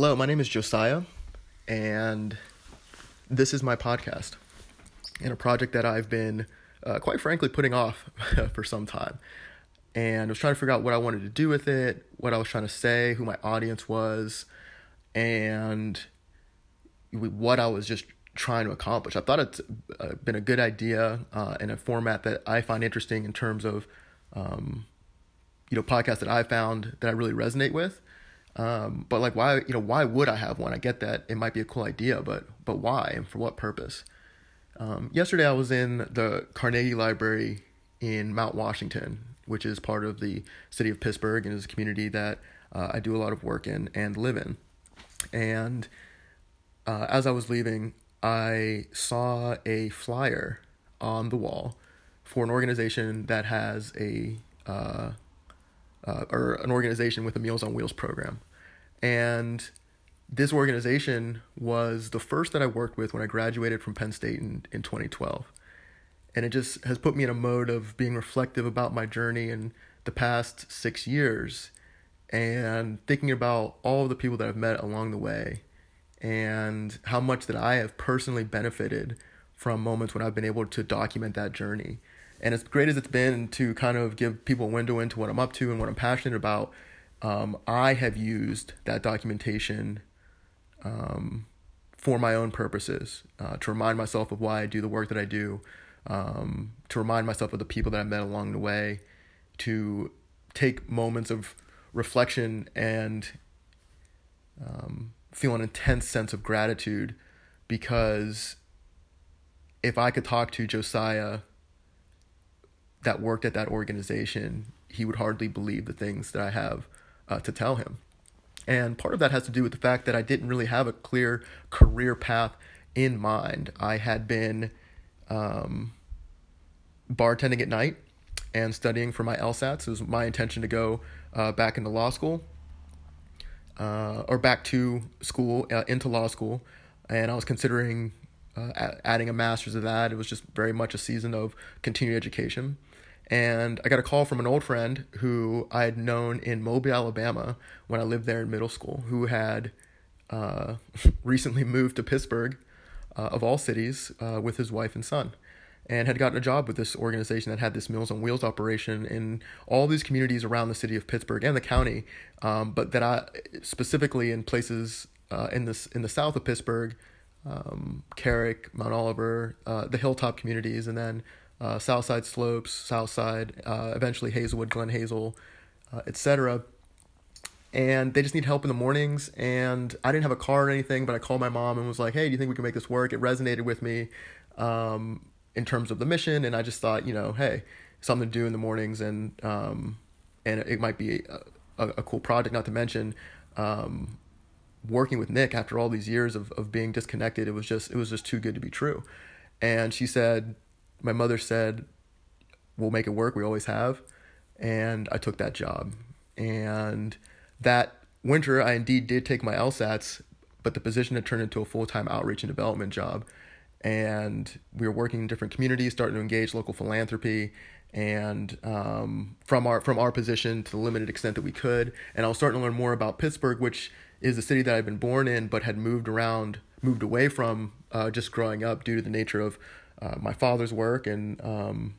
Hello, my name is Josiah, and this is my podcast and a project that I've been, uh, quite frankly, putting off for some time. And I was trying to figure out what I wanted to do with it, what I was trying to say, who my audience was, and what I was just trying to accomplish. I thought it's been a good idea uh, in a format that I find interesting in terms of, um, you know, podcasts that I found that I really resonate with. Um, but like, why, you know, why would I have one? I get that it might be a cool idea, but but why and for what purpose? Um, yesterday, I was in the Carnegie Library in Mount Washington, which is part of the city of Pittsburgh and is a community that uh, I do a lot of work in and live in. And uh, as I was leaving, I saw a flyer on the wall for an organization that has a uh, uh, or an organization with a Meals on Wheels program. And this organization was the first that I worked with when I graduated from Penn State in, in 2012. And it just has put me in a mode of being reflective about my journey in the past six years and thinking about all of the people that I've met along the way and how much that I have personally benefited from moments when I've been able to document that journey. And as great as it's been to kind of give people a window into what I'm up to and what I'm passionate about, um, I have used that documentation um, for my own purposes, uh, to remind myself of why I do the work that I do, um, to remind myself of the people that I met along the way, to take moments of reflection and um, feel an intense sense of gratitude because if I could talk to Josiah that worked at that organization, he would hardly believe the things that I have uh, to tell him. And part of that has to do with the fact that I didn't really have a clear career path in mind. I had been um, bartending at night and studying for my LSATs. It was my intention to go uh, back into law school uh, or back to school, uh, into law school. And I was considering uh, adding a master's of that. It was just very much a season of continued education. And I got a call from an old friend who I had known in Mobile, Alabama, when I lived there in middle school, who had uh, recently moved to Pittsburgh, uh, of all cities, uh, with his wife and son, and had gotten a job with this organization that had this Meals on Wheels operation in all these communities around the city of Pittsburgh and the county, um, but that I specifically in places uh, in this in the south of Pittsburgh, um, Carrick, Mount Oliver, uh, the hilltop communities, and then uh, Southside Slopes, Southside, uh, eventually Hazelwood, Glen Hazel, uh, etc. And they just need help in the mornings. And I didn't have a car or anything, but I called my mom and was like, "Hey, do you think we can make this work?" It resonated with me um, in terms of the mission, and I just thought, you know, hey, something to do in the mornings, and um, and it might be a, a, cool project. Not to mention. Um, working with Nick after all these years of, of being disconnected, it was just it was just too good to be true. And she said, my mother said, we'll make it work. We always have. And I took that job. And that winter, I indeed did take my LSATs, but the position had turned into a full time outreach and development job. And we were working in different communities, starting to engage local philanthropy, and um, from our from our position to the limited extent that we could. And I was starting to learn more about Pittsburgh, which is a city that I'd been born in, but had moved around, moved away from uh, just growing up due to the nature of uh, my father's work and um,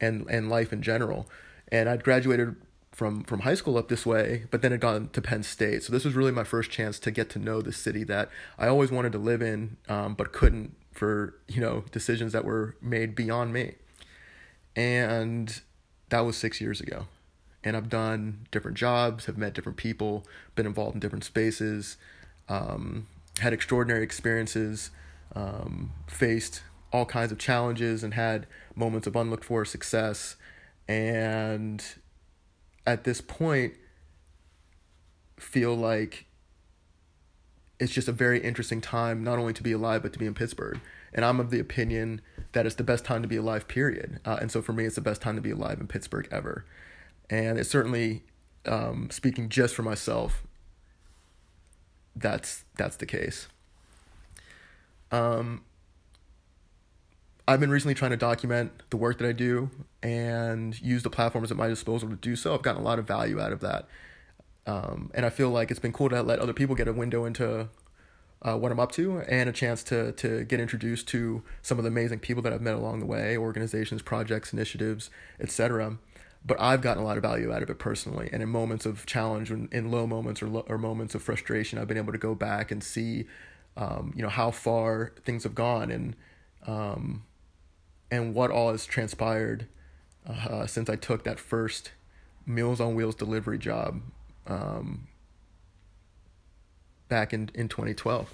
and and life in general. And I'd graduated from from high school up this way, but then had gone to Penn State. So this was really my first chance to get to know the city that I always wanted to live in, um, but couldn't for you know decisions that were made beyond me. And that was six years ago. And I've done different jobs, have met different people, been involved in different spaces, um, had extraordinary experiences, um, faced all kinds of challenges and had moments of unlooked for success. And at this point, feel like it's just a very interesting time, not only to be alive, but to be in Pittsburgh. And I'm of the opinion that it's the best time to be alive, period. Uh, and so for me, it's the best time to be alive in Pittsburgh ever. And it's certainly, um, speaking just for myself, that's that's the case. Um, I've been recently trying to document the work that I do and use the platforms at my disposal to do so. I've gotten a lot of value out of that. um, and I feel like it's been cool to let other people get a window into uh, what I'm up to and a chance to to get introduced to some of the amazing people that I've met along the way, organizations, projects, initiatives, etc. But I've gotten a lot of value out of it personally, and in moments of challenge, in, in low moments or or moments of frustration, I've been able to go back and see, um, you know, how far things have gone and um, and what all has transpired uh, since I took that first Meals on Wheels delivery job um, back in, in 2012.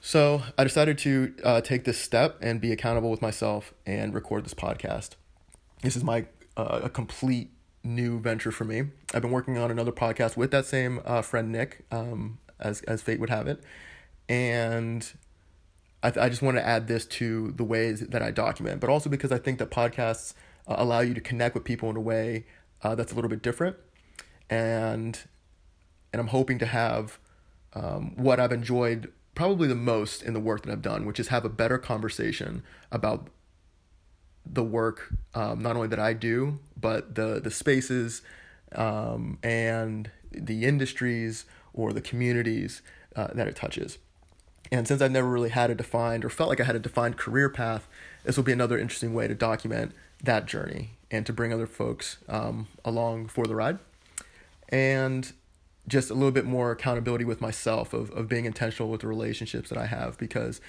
So I decided to uh, take this step and be accountable with myself and record this podcast. This is my uh, a complete new venture for me. I've been working on another podcast with that same uh, friend Nick, um, as as fate would have it, and I, th- I just want to add this to the ways that I document, but also because I think that podcasts uh, allow you to connect with people in a way uh, that's a little bit different, and and I'm hoping to have um, what I've enjoyed probably the most in the work that I've done, which is have a better conversation about the work um, not only that I do, but the the spaces um, and the industries or the communities uh, that it touches. And since I've never really had a defined or felt like I had a defined career path, this will be another interesting way to document that journey and to bring other folks um, along for the ride. And just a little bit more accountability with myself of, of being intentional with the relationships that I have because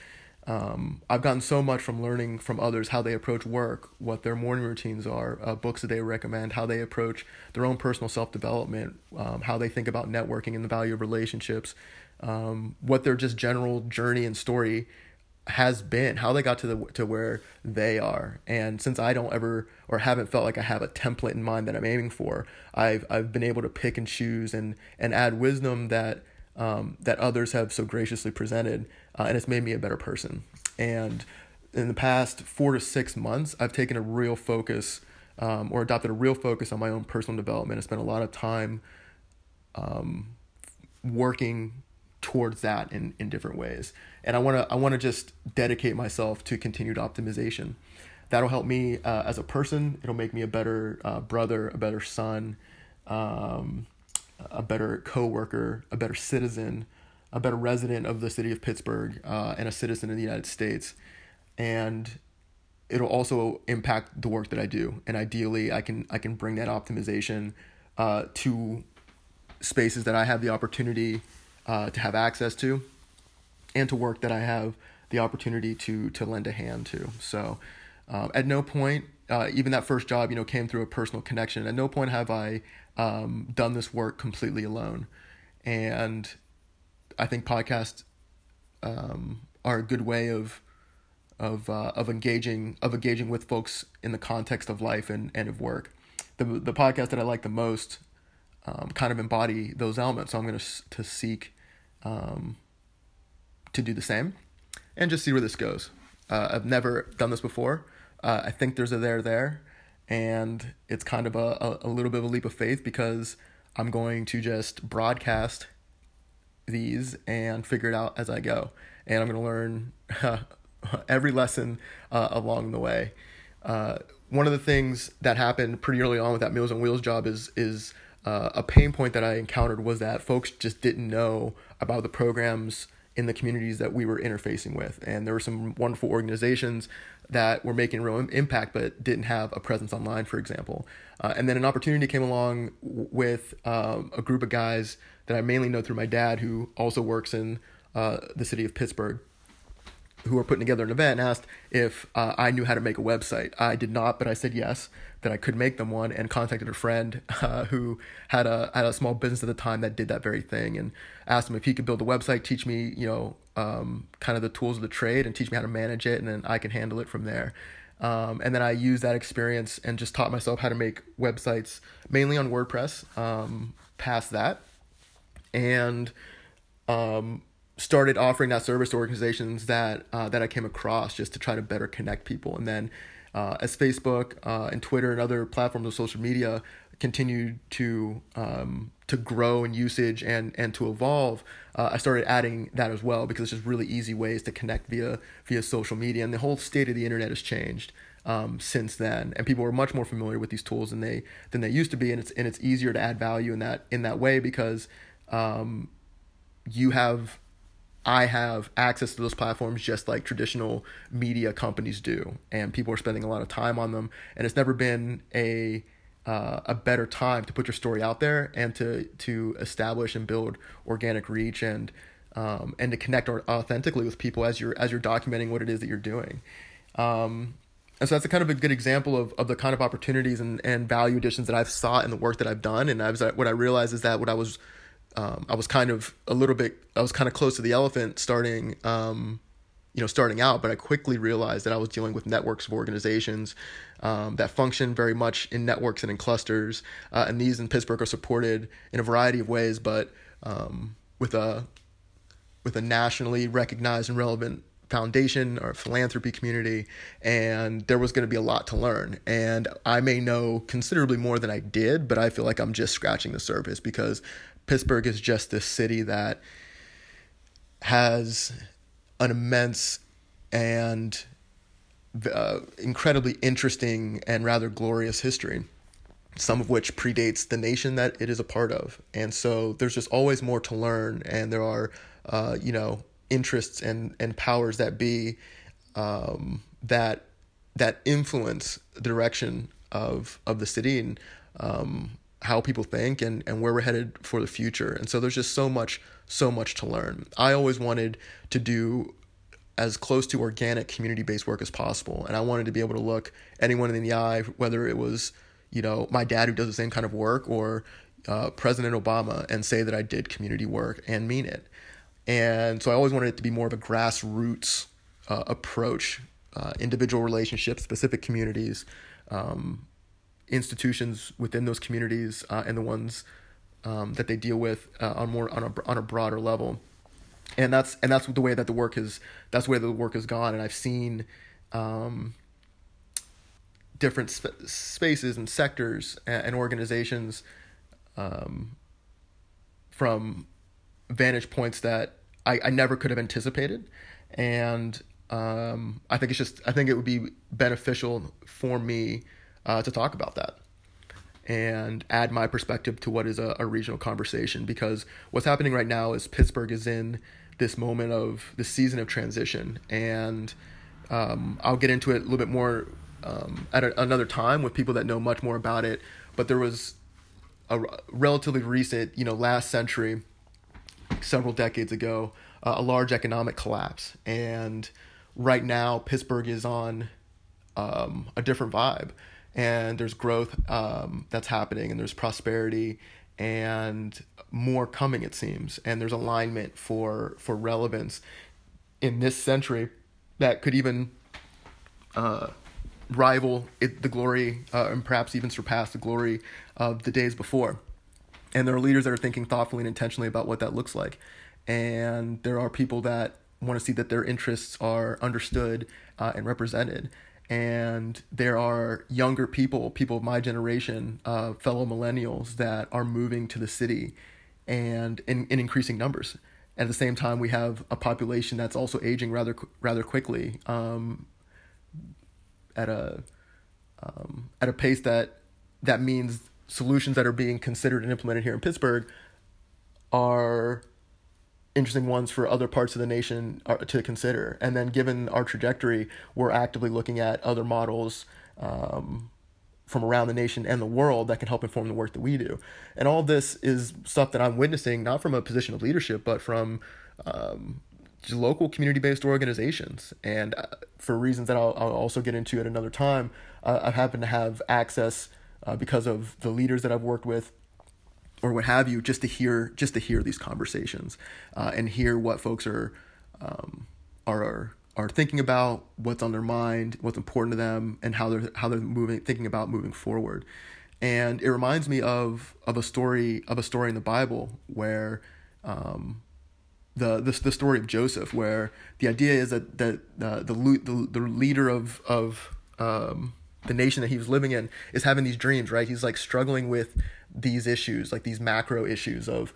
um, I've gotten so much from learning from others how they approach work, what their morning routines are, uh, books that they recommend, how they approach their own personal self development, um, how they think about networking and the value of relationships, um, what their just general journey and story has been, how they got to the to where they are. And since I don't ever or haven't felt like I have a template in mind that I'm aiming for, I've I've been able to pick and choose and and add wisdom that um, that others have so graciously presented, uh, and it's made me a better person. And in the past four to six months, I've taken a real focus um, or adopted a real focus on my own personal development. I spent a lot of time um, working towards that in, in different ways. And I want to I want to just dedicate myself to continued optimization. That'll help me uh, as a person. It'll make me a better uh, brother, a better son, um, a better coworker, a better citizen, a better resident of the city of Pittsburgh, uh, and a citizen of the United States. And it'll also impact the work that I do. And ideally, I can I can bring that optimization uh, to spaces that I have the opportunity uh, to have access to, and to work that I have the opportunity to to lend a hand to. So, uh, at no point, uh, even that first job, you know, came through a personal connection. At no point have I um, done this work completely alone, and I think podcasts um, are a good way of of uh, of engaging of engaging with folks in the context of life and, and of work. The the podcast that I like the most um, kind of embody those elements. So I'm going to to seek um, to do the same and just see where this goes. Uh, I've never done this before. Uh, I think there's a there there, and it's kind of a, a, a little bit of a leap of faith because I'm going to just broadcast these and figure it out as I go. And I'm going to learn every lesson uh, along the way. Uh, one of the things that happened pretty early on with that Meals on Wheels job is is uh, a pain point that I encountered was that folks just didn't know about the programs in the communities that we were interfacing with. And there were some wonderful organizations that were making real impact but didn't have a presence online, for example. Uh, and then an opportunity came along with um, a group of guys that I mainly know through my dad, who also works in uh, the city of Pittsburgh who were putting together an event and asked if uh, I knew how to make a website. I did not, but I said yes, that I could make them one, and contacted a friend uh, who had a had a small business at the time that did that very thing, and asked him if he could build a website, teach me, you know, um, kind of the tools of the trade, and teach me how to manage it, and then I can handle it from there. Um, and then I used that experience and just taught myself how to make websites mainly on WordPress. Um, past that, and um, started offering that service to organizations that uh, that I came across just to try to better connect people. And then uh, as Facebook uh, and Twitter and other platforms of social media continued to um, to grow in usage and and to evolve, uh, I started adding that as well because it's just really easy ways to connect via via social media. And the whole state of the internet has changed. um, since then, and people are much more familiar with these tools than they than they used to be, and it's and it's easier to add value in that in that way because um, you have I have access to those platforms just like traditional media companies do, and people are spending a lot of time on them. And it's never been a uh, a better time to put your story out there and to to establish and build organic reach and um, and to connect authentically with people as you're as you're documenting what it is that you're doing. Um, and so that's a kind of a good example of, of the kind of opportunities and, and value additions that I've sought in the work that I've done. And I was what I realized is that what I was um, I was kind of a little bit, I was kind of close to the elephant starting, um, you know, starting out, but I quickly realized that I was dealing with networks of organizations um, that function very much in networks and in clusters. Uh, and these in Pittsburgh are supported in a variety of ways, but um, with a with a nationally recognized and relevant foundation or philanthropy community and there was going to be a lot to learn and i may know considerably more than i did but i feel like i'm just scratching the surface because Pittsburgh is just this city that has an immense and uh, incredibly interesting and rather glorious history, some of which predates the nation that it is a part of. And so there's just always more to learn, and there are, uh, you know, interests and, and powers that be um, that that influence the direction of of the city and um, how people think and, and where we're headed for the future. And so there's just so much, so much to learn. I always wanted to do as close to organic community based work as possible. And I wanted to be able to look anyone in the eye, whether it was, you know, my dad who does the same kind of work or uh, President Obama, and say that I did community work and mean it. And so I always wanted it to be more of a grassroots uh, approach, uh, individual relationships, specific communities, um, institutions within those communities uh, and the ones um, that they deal with uh, on more on a on a broader level, and that's and that's the way that the work is that's where the work has gone, and I've seen um, different sp- spaces and sectors and, and organizations um, from vantage points that I, I never could have anticipated, and um, I think it's just I think it would be beneficial for me uh, to talk about that and add my perspective to what is a, a, regional conversation because what's happening right now is Pittsburgh is in this moment of the season of transition. And um, I'll get into it a little bit more um, at a, another time with people that know much more about it. But there was a relatively recent you know last century several decades ago uh, a large economic collapse. And right now Pittsburgh is on um, a different vibe and there's growth um, that's happening and there's prosperity and more coming it seems. And there's alignment for for relevance in this century that could even uh, rival it, the glory uh, and perhaps even surpass the glory of the days before. And there are leaders that are thinking thoughtfully and intentionally about what that looks like. And there are people that want to see that their interests are understood uh, and represented and there are younger people, people of my generation, uh, fellow millennials that are moving to the city, and in, in increasing numbers. At the same time, we have a population that's also aging rather rather quickly, um, at a um, at a pace that that means solutions that are being considered and implemented here in Pittsburgh are interesting ones for other parts of the nation uh, to consider. And then, given our trajectory, we're actively looking at other models um, from around the nation and the world that can help inform the work that we do. And all this is stuff that I'm witnessing not from a position of leadership, but from um, local community-based organizations. And uh, for reasons that I'll, I'll, also get into at another time, uh, I happen to have access uh, because of the leaders that I've worked with or what have you, just to hear just to hear these conversations uh, and hear what folks are um, are are thinking about, what's on their mind, what's important to them, and how they're how they're moving, thinking about moving forward. And it reminds me of of a story of a story in the Bible where. Um, the, the the story of Joseph, where the idea is that that uh, the, the the leader of of um, the nation that he was living in is having these dreams, right? He's like struggling with these issues, like these macro issues of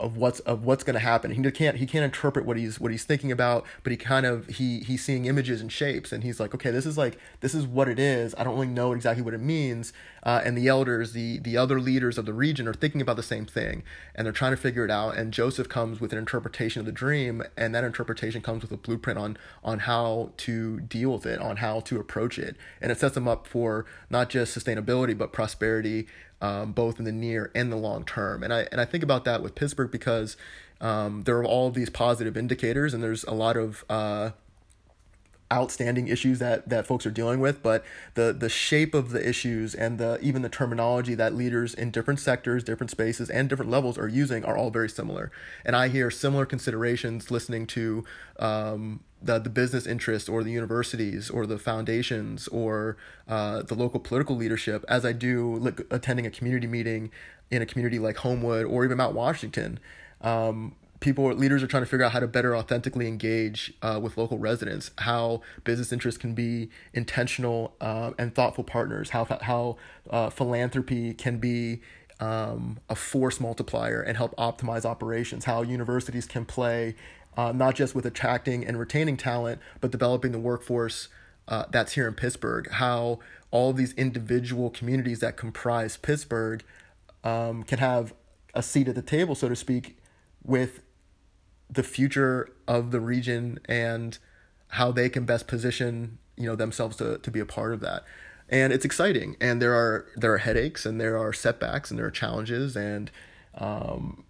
of what's of what's going to happen. He can't he can't interpret what he's what he's thinking about, but he kind of he he's seeing images and shapes, and he's like, okay, this is like this is what it is. I don't really know exactly what it means. Uh, and the elders, the the other leaders of the region, are thinking about the same thing, and they're trying to figure it out. And Joseph comes with an interpretation of the dream, and that interpretation comes with a blueprint on on how to deal with it, on how to approach it, and it sets them up for not just sustainability but prosperity um, both in the near and the long term. And I and I think about that with Pittsburgh because um, there are all these positive indicators, and there's a lot of uh, outstanding issues that that folks are dealing with but the the shape of the issues and the even the terminology that leaders in different sectors different spaces and different levels are using are all very similar and i hear similar considerations listening to um, the, the business interests or the universities or the foundations or uh, the local political leadership as I do like, attending a community meeting in a community like Homewood or even Mount Washington. Um, people leaders are trying to figure out how to better authentically engage uh, with local residents how business interests can be intentional uh, and thoughtful partners how how uh, philanthropy can be um, a force multiplier and help optimize operations how universities can play uh, not just with attracting and retaining talent, but developing the workforce uh, that's here in Pittsburgh. How all of these individual communities that comprise Pittsburgh um, can have a seat at the table, so to speak, with the future of the region and how they can best position you know themselves to, to be a part of that and it's exciting and there are there are headaches and there are setbacks and there are challenges and um,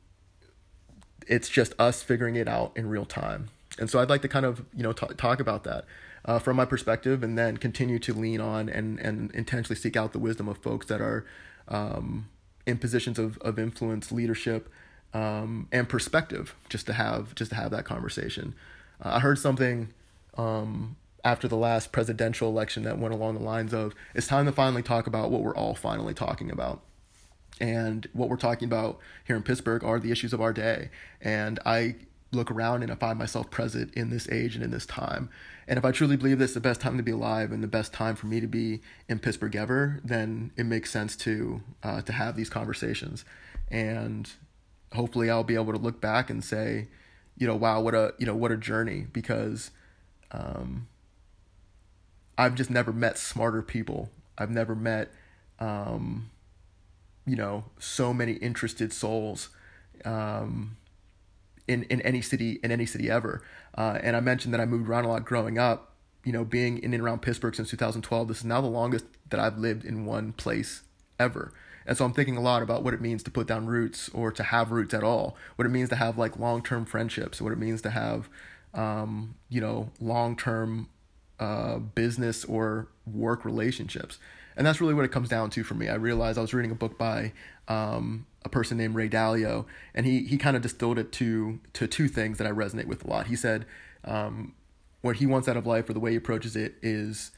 it's just us figuring it out in real time. And so I'd like to kind of, you know, t- talk about that uh, from my perspective and then continue to lean on and, and intentionally seek out the wisdom of folks that are um, in positions of, of influence, leadership, um, and perspective just to have, just to have that conversation. Uh, I heard something um, after the last presidential election that went along the lines of, it's time to finally talk about what we're all finally talking about and what we're talking about here in Pittsburgh are the issues of our day. And I look around and I find myself present in this age and in this time. And if I truly believe this is the best time to be alive and the best time for me to be in Pittsburgh ever, then it makes sense to uh, to have these conversations. And hopefully, I'll be able to look back and say, you know, wow, what a you know what a journey because um, I've just never met smarter people. I've never met um, you know so many interested souls um, in in any city in any city ever. Uh, and I mentioned that I moved around a lot growing up. You know, being in and around Pittsburgh since 2012, this is now the longest that I've lived in one place ever. And so I'm thinking a lot about what it means to put down roots or to have roots at all. What it means to have like long term friendships. What it means to have, um, you know, long term uh, business or work relationships and that's really what it comes down to for me. I realized I was reading a book by um, a person named Ray Dalio, and he he kind of distilled it to to two things that I resonate with a lot. He said um, what he wants out of life, or the way he approaches it, is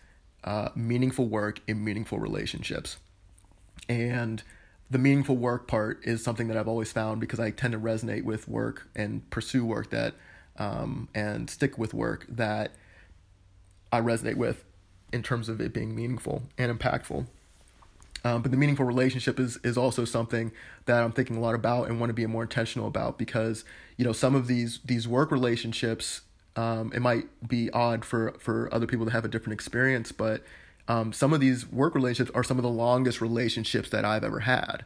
uh, meaningful work in meaningful relationships, and the meaningful work part is something that I've always found because I tend to resonate with work and pursue work that um, and stick with work that I resonate with in terms of it being meaningful and impactful. Um, but the meaningful relationship is is also something that I'm thinking a lot about and want to be more intentional about because you know some of these these work relationships um, it might be odd for for other people to have a different experience, but um, some of these work relationships are some of the longest relationships that I've ever had,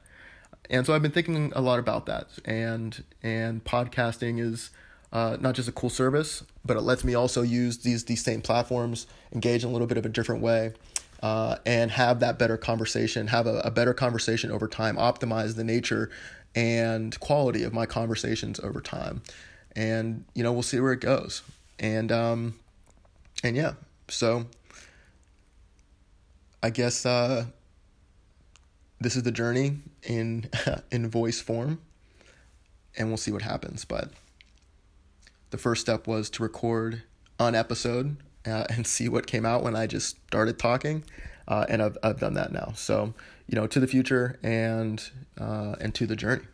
and so I've been thinking a lot about that. And and podcasting is uh, not just a cool service, but it lets me also use these these same platforms, engage in a little bit of a different way, uh, and have that better conversation, have a, a better conversation over time, optimize the nature and quality of my conversations over time, and you know we'll see where it goes, and um, and yeah, so I guess uh, this is the journey in in voice form, and we'll see what happens, but the first step was to record an episode uh, and see what came out when I just started talking. Uh, and I've, I've done that now. So, you know, to the future and, uh, and to the journey.